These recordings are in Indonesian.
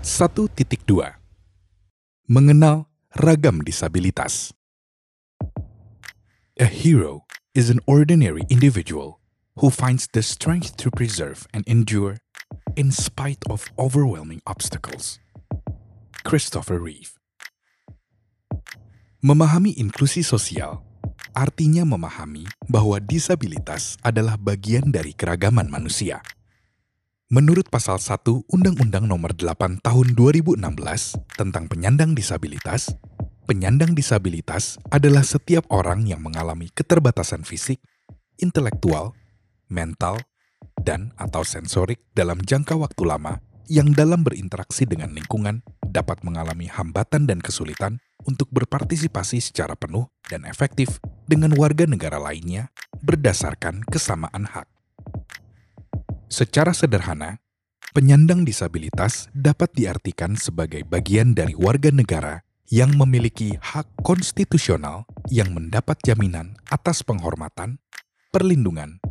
1.2 Mengenal ragam disabilitas A hero is an ordinary individual who finds the strength to preserve and endure in spite of overwhelming obstacles. Christopher Reeve Memahami inklusi sosial artinya memahami bahwa disabilitas adalah bagian dari keragaman manusia. Menurut pasal 1 Undang-Undang Nomor 8 Tahun 2016 tentang penyandang disabilitas, penyandang disabilitas adalah setiap orang yang mengalami keterbatasan fisik, intelektual, mental, dan atau sensorik dalam jangka waktu lama yang dalam berinteraksi dengan lingkungan dapat mengalami hambatan dan kesulitan untuk berpartisipasi secara penuh dan efektif dengan warga negara lainnya berdasarkan kesamaan hak. Secara sederhana, penyandang disabilitas dapat diartikan sebagai bagian dari warga negara yang memiliki hak konstitusional yang mendapat jaminan atas penghormatan, perlindungan,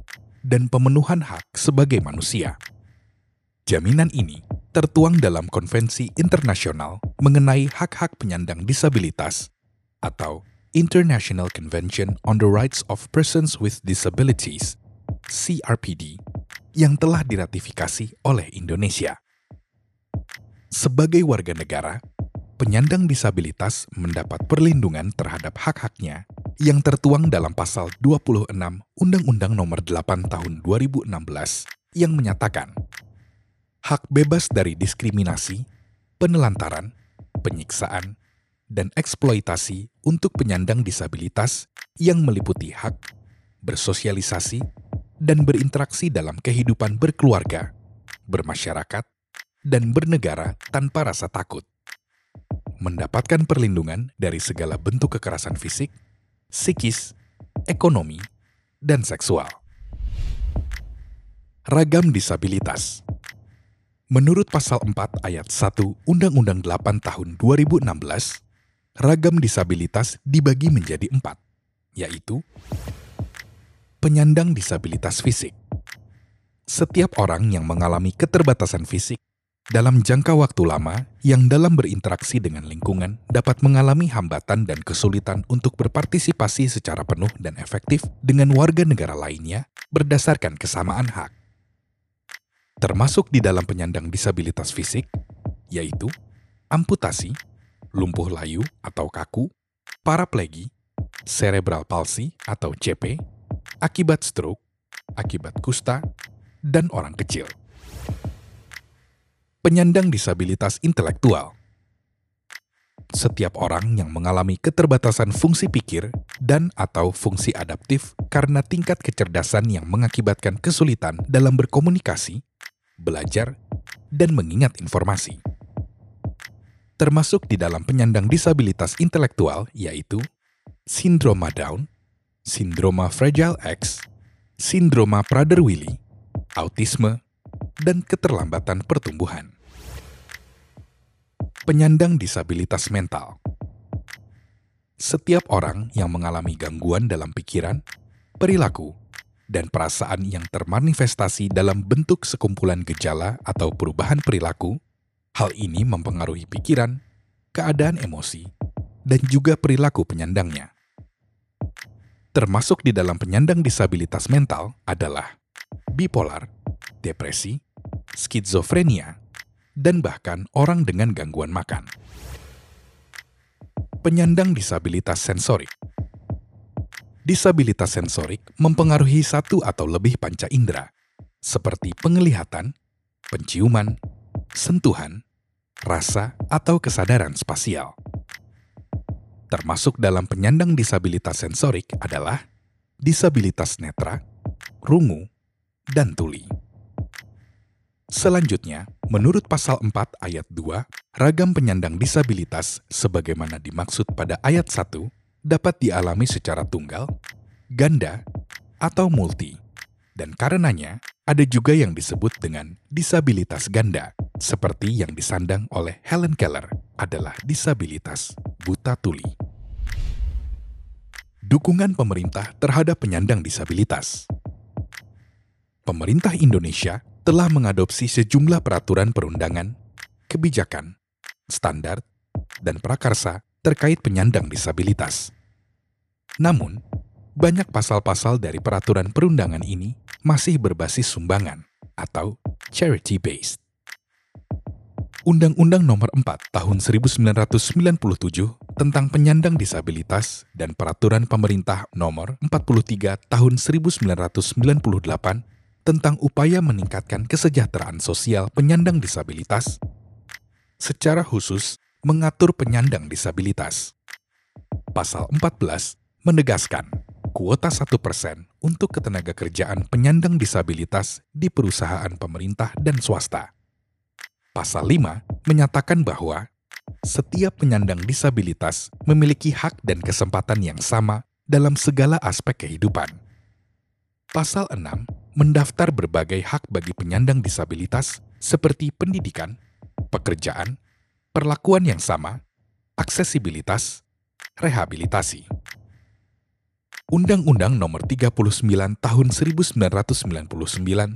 dan pemenuhan hak sebagai manusia. Jaminan ini tertuang dalam Konvensi Internasional mengenai hak-hak penyandang disabilitas atau International Convention on the Rights of Persons with Disabilities, CRPD, yang telah diratifikasi oleh Indonesia. Sebagai warga negara, penyandang disabilitas mendapat perlindungan terhadap hak-haknya yang tertuang dalam pasal 26 Undang-Undang Nomor 8 Tahun 2016 yang menyatakan hak bebas dari diskriminasi, penelantaran, penyiksaan, dan eksploitasi untuk penyandang disabilitas yang meliputi hak bersosialisasi, dan berinteraksi dalam kehidupan berkeluarga, bermasyarakat, dan bernegara tanpa rasa takut. Mendapatkan perlindungan dari segala bentuk kekerasan fisik, psikis, ekonomi, dan seksual. Ragam disabilitas Menurut pasal 4 ayat 1 Undang-Undang 8 tahun 2016, ragam disabilitas dibagi menjadi empat, yaitu penyandang disabilitas fisik. Setiap orang yang mengalami keterbatasan fisik dalam jangka waktu lama yang dalam berinteraksi dengan lingkungan dapat mengalami hambatan dan kesulitan untuk berpartisipasi secara penuh dan efektif dengan warga negara lainnya berdasarkan kesamaan hak. Termasuk di dalam penyandang disabilitas fisik, yaitu amputasi, lumpuh layu atau kaku, paraplegi, cerebral palsy atau CP, akibat stroke, akibat kusta, dan orang kecil. Penyandang disabilitas intelektual setiap orang yang mengalami keterbatasan fungsi pikir dan atau fungsi adaptif karena tingkat kecerdasan yang mengakibatkan kesulitan dalam berkomunikasi, belajar, dan mengingat informasi. Termasuk di dalam penyandang disabilitas intelektual yaitu sindroma Down, sindroma Fragile X, sindroma Prader-Willi, autisme, dan keterlambatan pertumbuhan. Penyandang disabilitas mental Setiap orang yang mengalami gangguan dalam pikiran, perilaku, dan perasaan yang termanifestasi dalam bentuk sekumpulan gejala atau perubahan perilaku, hal ini mempengaruhi pikiran, keadaan emosi, dan juga perilaku penyandangnya termasuk di dalam penyandang disabilitas mental adalah bipolar, depresi, skizofrenia, dan bahkan orang dengan gangguan makan. Penyandang disabilitas sensorik Disabilitas sensorik mempengaruhi satu atau lebih panca indera, seperti penglihatan, penciuman, sentuhan, rasa, atau kesadaran spasial termasuk dalam penyandang disabilitas sensorik adalah disabilitas netra, rungu, dan tuli. Selanjutnya, menurut pasal 4 ayat 2, ragam penyandang disabilitas sebagaimana dimaksud pada ayat 1 dapat dialami secara tunggal, ganda, atau multi. Dan karenanya, ada juga yang disebut dengan disabilitas ganda, seperti yang disandang oleh Helen Keller adalah disabilitas buta tuli. Dukungan pemerintah terhadap penyandang disabilitas. Pemerintah Indonesia telah mengadopsi sejumlah peraturan perundangan, kebijakan, standar, dan prakarsa terkait penyandang disabilitas. Namun, banyak pasal-pasal dari peraturan perundangan ini masih berbasis sumbangan atau charity-based. Undang-Undang Nomor 4 Tahun 1997 tentang penyandang disabilitas dan Peraturan Pemerintah Nomor 43 Tahun 1998 tentang upaya meningkatkan kesejahteraan sosial penyandang disabilitas secara khusus mengatur penyandang disabilitas. Pasal 14 menegaskan kuota 1% untuk ketenaga kerjaan penyandang disabilitas di perusahaan pemerintah dan swasta. Pasal 5 menyatakan bahwa setiap penyandang disabilitas memiliki hak dan kesempatan yang sama dalam segala aspek kehidupan. Pasal 6 mendaftar berbagai hak bagi penyandang disabilitas seperti pendidikan, pekerjaan, perlakuan yang sama, aksesibilitas, rehabilitasi. Undang-Undang Nomor 39 Tahun 1999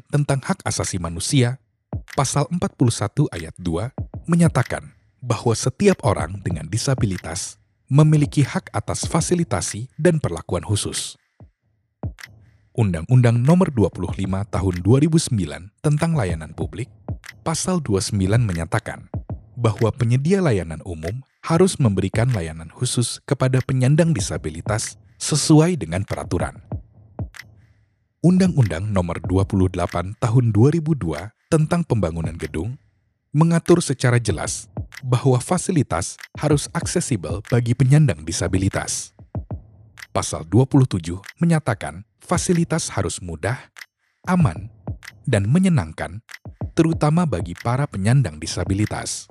tentang Hak Asasi Manusia, Pasal 41 Ayat 2, menyatakan bahwa setiap orang dengan disabilitas memiliki hak atas fasilitasi dan perlakuan khusus. Undang-Undang Nomor 25 Tahun 2009 tentang Layanan Publik, Pasal 29 menyatakan bahwa penyedia layanan umum harus memberikan layanan khusus kepada penyandang disabilitas sesuai dengan peraturan. Undang-Undang Nomor 28 Tahun 2002 tentang Pembangunan Gedung mengatur secara jelas bahwa fasilitas harus aksesibel bagi penyandang disabilitas. Pasal 27 menyatakan fasilitas harus mudah, aman, dan menyenangkan, terutama bagi para penyandang disabilitas.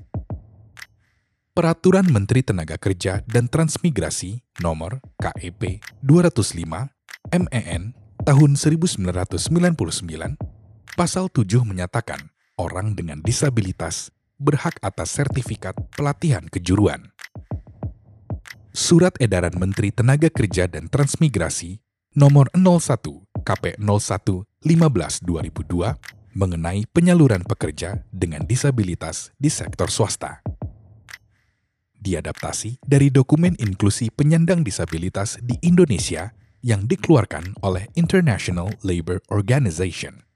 Peraturan Menteri Tenaga Kerja dan Transmigrasi Nomor KEP 205 MEN tahun 1999 Pasal 7 menyatakan orang dengan disabilitas berhak atas sertifikat pelatihan kejuruan. Surat Edaran Menteri Tenaga Kerja dan Transmigrasi Nomor 01 KP 01 15 2002 mengenai penyaluran pekerja dengan disabilitas di sektor swasta diadaptasi dari dokumen inklusi penyandang disabilitas di Indonesia yang dikeluarkan oleh International Labour Organization.